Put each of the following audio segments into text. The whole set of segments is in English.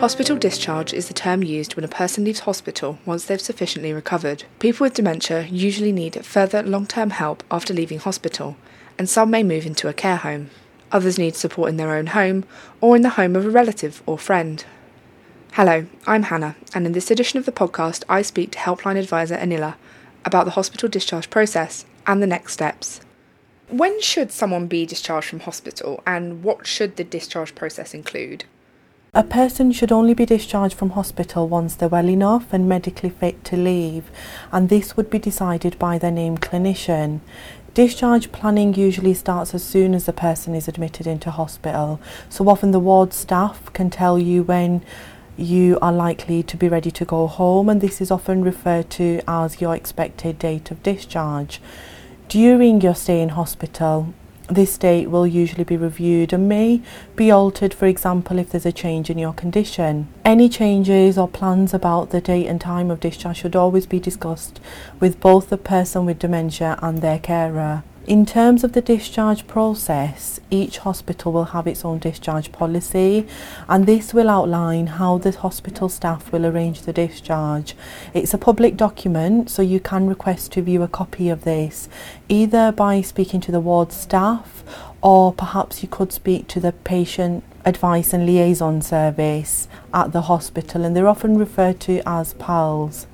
Hospital discharge is the term used when a person leaves hospital once they've sufficiently recovered. People with dementia usually need further long term help after leaving hospital, and some may move into a care home. Others need support in their own home or in the home of a relative or friend. Hello, I'm Hannah, and in this edition of the podcast, I speak to Helpline Advisor Anila about the hospital discharge process and the next steps. When should someone be discharged from hospital, and what should the discharge process include? A person should only be discharged from hospital once they're well enough and medically fit to leave, and this would be decided by their named clinician. Discharge planning usually starts as soon as the person is admitted into hospital, so often the ward staff can tell you when you are likely to be ready to go home, and this is often referred to as your expected date of discharge. During your stay in hospital, this date will usually be reviewed and may be altered, for example, if there's a change in your condition. Any changes or plans about the date and time of discharge should always be discussed with both the person with dementia and their carer. In terms of the discharge process, each hospital will have its own discharge policy, and this will outline how the hospital staff will arrange the discharge. It's a public document, so you can request to view a copy of this either by speaking to the ward staff or perhaps you could speak to the patient advice and liaison service at the hospital, and they're often referred to as PALS.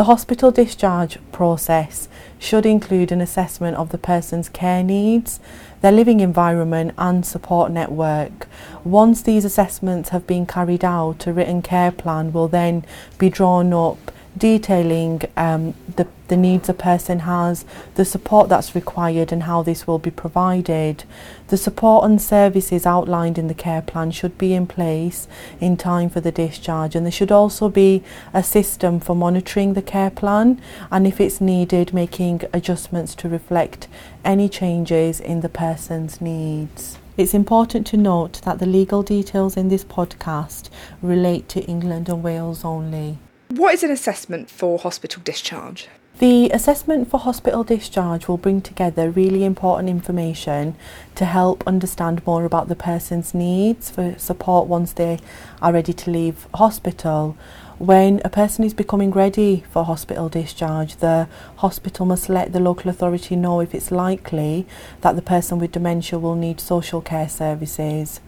The hospital discharge process should include an assessment of the person's care needs, their living environment, and support network. Once these assessments have been carried out, a written care plan will then be drawn up detailing um, the, the needs a person has, the support that's required, and how this will be provided. The support and services outlined in the care plan should be in place in time for the discharge, and there should also be a system for monitoring the care plan and, if it's needed, making adjustments to reflect any changes in the person's needs. It's important to note that the legal details in this podcast relate to England and Wales only. What is an assessment for hospital discharge? The assessment for hospital discharge will bring together really important information to help understand more about the person's needs for support once they are ready to leave hospital. When a person is becoming ready for hospital discharge, the hospital must let the local authority know if it's likely that the person with dementia will need social care services.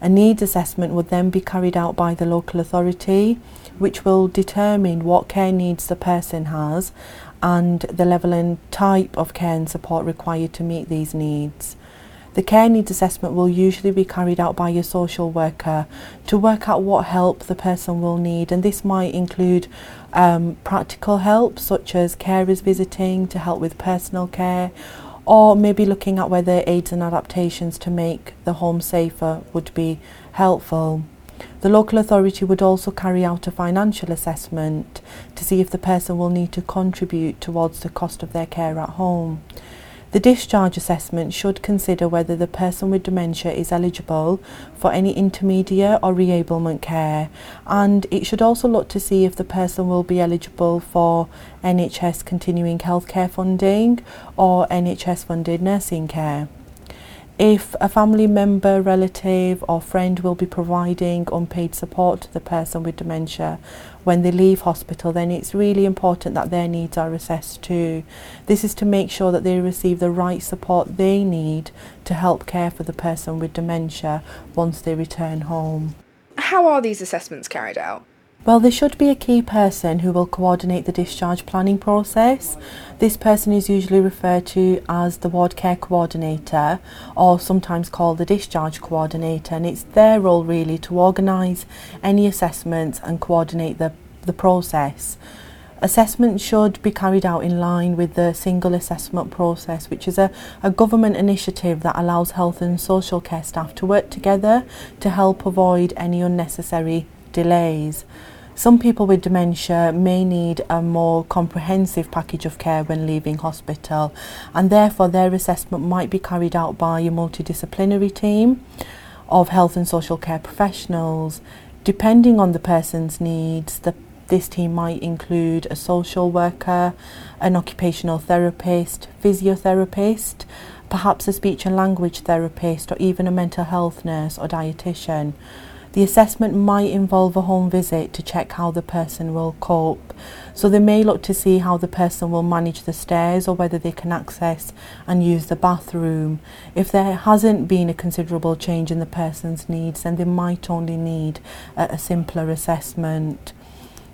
A needs assessment would then be carried out by the local authority, which will determine what care needs the person has and the level and type of care and support required to meet these needs. The care needs assessment will usually be carried out by a social worker to work out what help the person will need, and this might include um, practical help, such as carers visiting to help with personal care, or maybe looking at whether aids and adaptations to make the home safer would be helpful. The local authority would also carry out a financial assessment to see if the person will need to contribute towards the cost of their care at home. The discharge assessment should consider whether the person with dementia is eligible for any intermediate or reablement care and it should also look to see if the person will be eligible for NHS continuing healthcare funding or NHS funded nursing care. If a family member, relative, or friend will be providing unpaid support to the person with dementia when they leave hospital, then it's really important that their needs are assessed too. This is to make sure that they receive the right support they need to help care for the person with dementia once they return home. How are these assessments carried out? Well, there should be a key person who will coordinate the discharge planning process. This person is usually referred to as the ward care coordinator or sometimes called the discharge coordinator, and it's their role really to organise any assessments and coordinate the, the process. Assessment should be carried out in line with the single assessment process, which is a, a government initiative that allows health and social care staff to work together to help avoid any unnecessary delays. Some people with dementia may need a more comprehensive package of care when leaving hospital, and therefore their assessment might be carried out by a multidisciplinary team of health and social care professionals. Depending on the person's needs, the, this team might include a social worker, an occupational therapist, physiotherapist, perhaps a speech and language therapist, or even a mental health nurse or dietitian. The assessment might involve a home visit to check how the person will cope. So they may look to see how the person will manage the stairs or whether they can access and use the bathroom. If there hasn't been a considerable change in the person's needs, then they might only need a, a simpler assessment.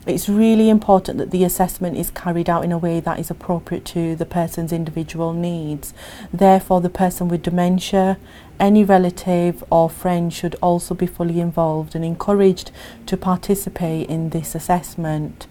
It's really important that the assessment is carried out in a way that is appropriate to the person's individual needs. Therefore, the person with dementia, any relative or friend should also be fully involved and encouraged to participate in this assessment.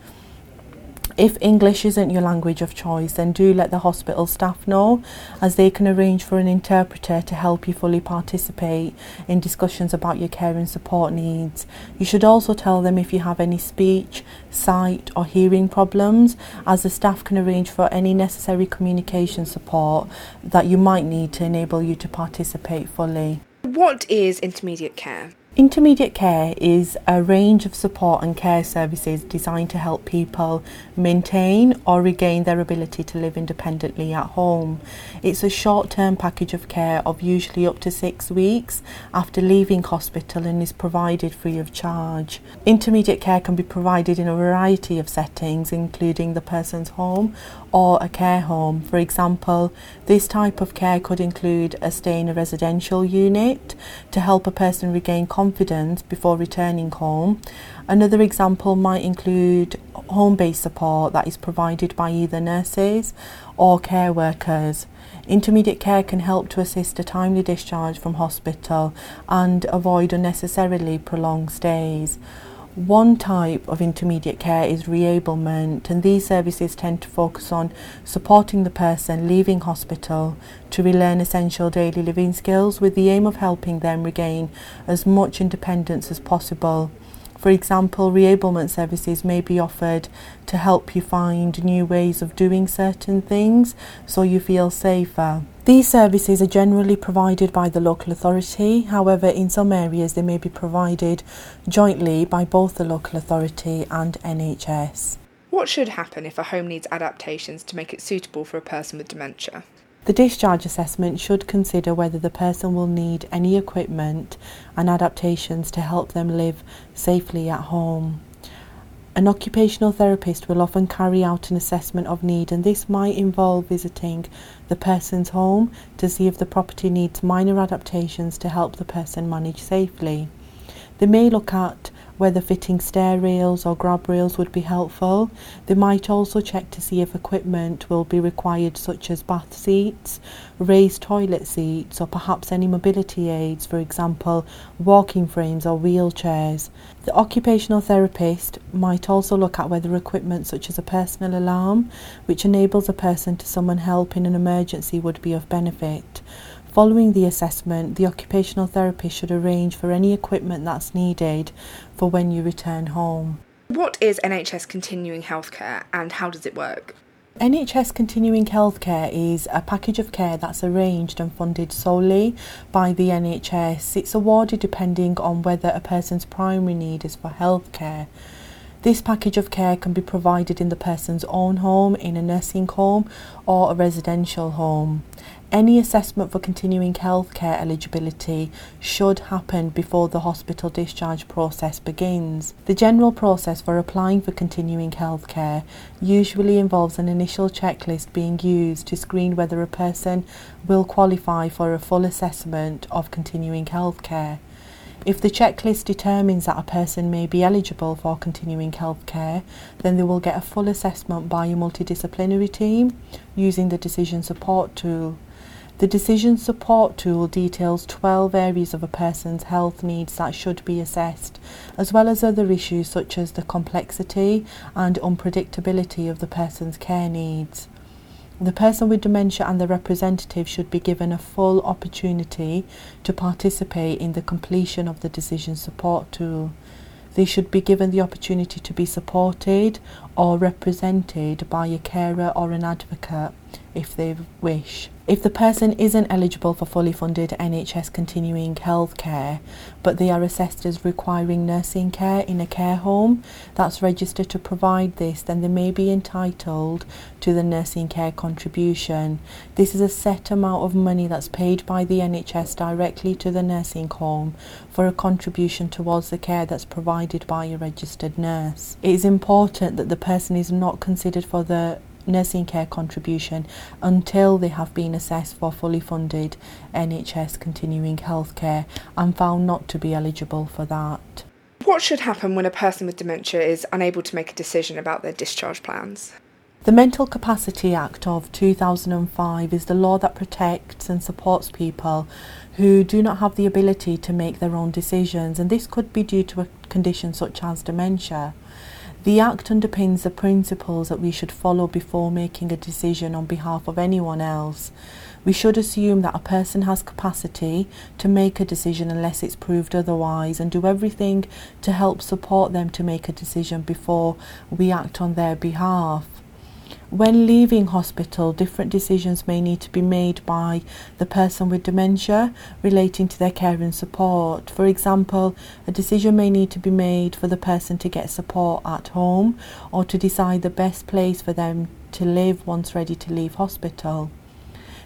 If English isn't your language of choice, then do let the hospital staff know, as they can arrange for an interpreter to help you fully participate in discussions about your care and support needs. You should also tell them if you have any speech, sight, or hearing problems, as the staff can arrange for any necessary communication support that you might need to enable you to participate fully. What is intermediate care? Intermediate care is a range of support and care services designed to help people maintain or regain their ability to live independently at home. It's a short term package of care of usually up to six weeks after leaving hospital and is provided free of charge. Intermediate care can be provided in a variety of settings, including the person's home or a care home. For example, this type of care could include a stay in a residential unit to help a person regain confidence before returning home. Another example might include home based support that is provided by either nurses or care workers. Intermediate care can help to assist a timely discharge from hospital and avoid unnecessarily prolonged stays. One type of intermediate care is reablement, and these services tend to focus on supporting the person leaving hospital to relearn essential daily living skills with the aim of helping them regain as much independence as possible. For example, reablement services may be offered to help you find new ways of doing certain things so you feel safer. These services are generally provided by the local authority, however, in some areas they may be provided jointly by both the local authority and NHS. What should happen if a home needs adaptations to make it suitable for a person with dementia? The discharge assessment should consider whether the person will need any equipment and adaptations to help them live safely at home. An occupational therapist will often carry out an assessment of need, and this might involve visiting the person's home to see if the property needs minor adaptations to help the person manage safely. They may look at whether fitting stair rails or grab rails would be helpful. They might also check to see if equipment will be required such as bath seats, raised toilet seats or perhaps any mobility aids, for example walking frames or wheelchairs. The occupational therapist might also look at whether equipment such as a personal alarm, which enables a person to summon help in an emergency, would be of benefit. Following the assessment, the occupational therapist should arrange for any equipment that's needed for when you return home. What is NHS continuing healthcare and how does it work? NHS Continuing Healthcare is a package of care that's arranged and funded solely by the NHS. It's awarded depending on whether a person's primary need is for healthcare. This package of care can be provided in the person's own home, in a nursing home, or a residential home. Any assessment for continuing healthcare eligibility should happen before the hospital discharge process begins. The general process for applying for continuing healthcare usually involves an initial checklist being used to screen whether a person will qualify for a full assessment of continuing healthcare. If the checklist determines that a person may be eligible for continuing healthcare, then they will get a full assessment by a multidisciplinary team using the decision support tool. The decision support tool details 12 areas of a person's health needs that should be assessed, as well as other issues such as the complexity and unpredictability of the person's care needs. The person with dementia and the representative should be given a full opportunity to participate in the completion of the decision support tool. They should be given the opportunity to be supported or represented by a carer or an advocate if they wish. If the person isn't eligible for fully funded NHS continuing health care, but they are assessed as requiring nursing care in a care home that's registered to provide this, then they may be entitled to the nursing care contribution. This is a set amount of money that's paid by the NHS directly to the nursing home for a contribution towards the care that's provided by a registered nurse. It is important that the person is not considered for the nursing care contribution until they have been assessed for fully funded NHS continuing health care and found not to be eligible for that. What should happen when a person with dementia is unable to make a decision about their discharge plans? The Mental Capacity Act of 2005 is the law that protects and supports people who do not have the ability to make their own decisions, and this could be due to a condition such as dementia. The Act underpins the principles that we should follow before making a decision on behalf of anyone else. We should assume that a person has capacity to make a decision unless it's proved otherwise and do everything to help support them to make a decision before we act on their behalf. When leaving hospital, different decisions may need to be made by the person with dementia relating to their care and support. For example, a decision may need to be made for the person to get support at home or to decide the best place for them to live once ready to leave hospital.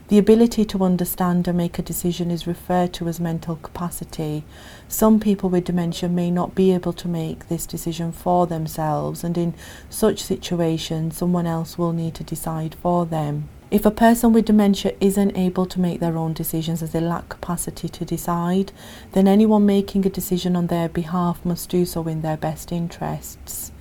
The ability to understand and make a decision is referred to as mental capacity. Some people with dementia may not be able to make this decision for themselves, and in such situations, someone else will need to decide for them. If a person with dementia isn't able to make their own decisions as they lack capacity to decide, then anyone making a decision on their behalf must do so in their best interests.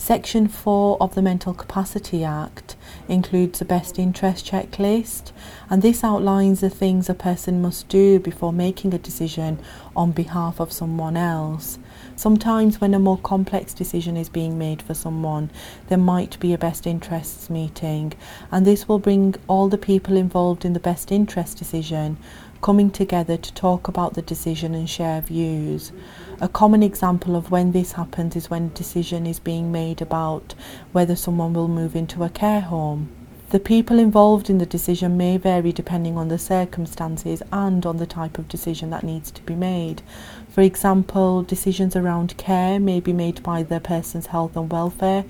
Section 4 of the Mental Capacity Act includes a best interest checklist, and this outlines the things a person must do before making a decision on behalf of someone else. Sometimes, when a more complex decision is being made for someone, there might be a best interests meeting, and this will bring all the people involved in the best interest decision coming together to talk about the decision and share views. A common example of when this happens is when a decision is being made about whether someone will move into a care home. The people involved in the decision may vary depending on the circumstances and on the type of decision that needs to be made. For example, decisions around care may be made by the person's health and welfare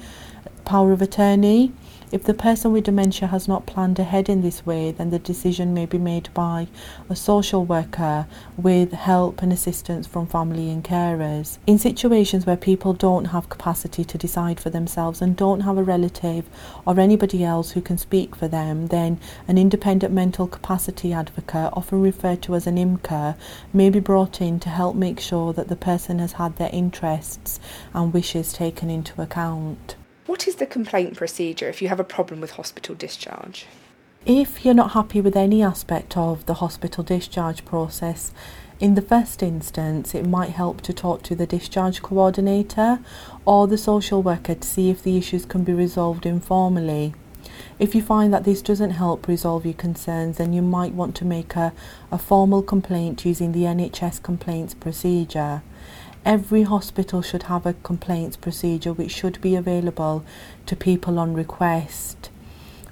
power of attorney if the person with dementia has not planned ahead in this way, then the decision may be made by a social worker with help and assistance from family and carers. In situations where people don't have capacity to decide for themselves and don't have a relative or anybody else who can speak for them, then an independent mental capacity advocate, often referred to as an IMCA, may be brought in to help make sure that the person has had their interests and wishes taken into account. What is the complaint procedure if you have a problem with hospital discharge? If you're not happy with any aspect of the hospital discharge process, in the first instance, it might help to talk to the discharge coordinator or the social worker to see if the issues can be resolved informally. If you find that this doesn't help resolve your concerns, then you might want to make a, a formal complaint using the NHS complaints procedure. Every hospital should have a complaints procedure which should be available to people on request.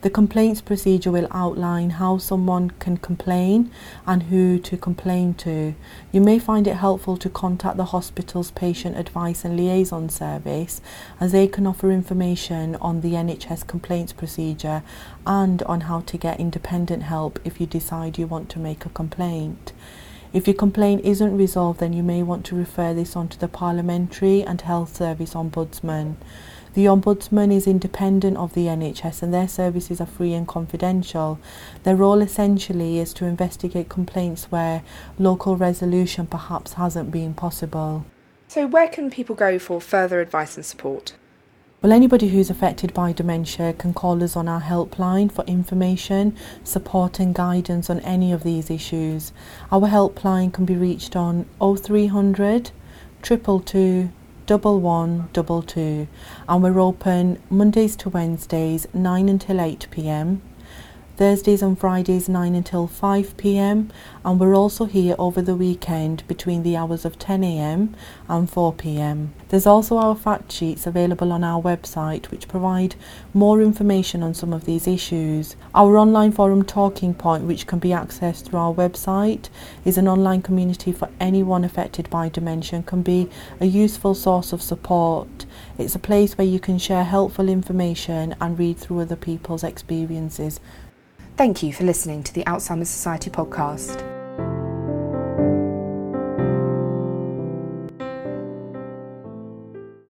The complaints procedure will outline how someone can complain and who to complain to. You may find it helpful to contact the hospital's patient advice and liaison service as they can offer information on the NHS complaints procedure and on how to get independent help if you decide you want to make a complaint. If your complaint isn't resolved, then you may want to refer this on to the Parliamentary and Health Service Ombudsman. The Ombudsman is independent of the NHS and their services are free and confidential. Their role essentially is to investigate complaints where local resolution perhaps hasn't been possible. So, where can people go for further advice and support? Well, anybody who's affected by dementia can call us on our helpline for information, support, and guidance on any of these issues. Our helpline can be reached on 0300 222 1122 and we're open Mondays to Wednesdays 9 until 8 pm, Thursdays and Fridays 9 until 5 pm, and we're also here over the weekend between the hours of 10 am and 4 pm. There's also our fact sheets available on our website which provide more information on some of these issues. Our online forum Talking Point, which can be accessed through our website, is an online community for anyone affected by dementia and can be a useful source of support. It's a place where you can share helpful information and read through other people's experiences. Thank you for listening to the Alzheimer's Society podcast.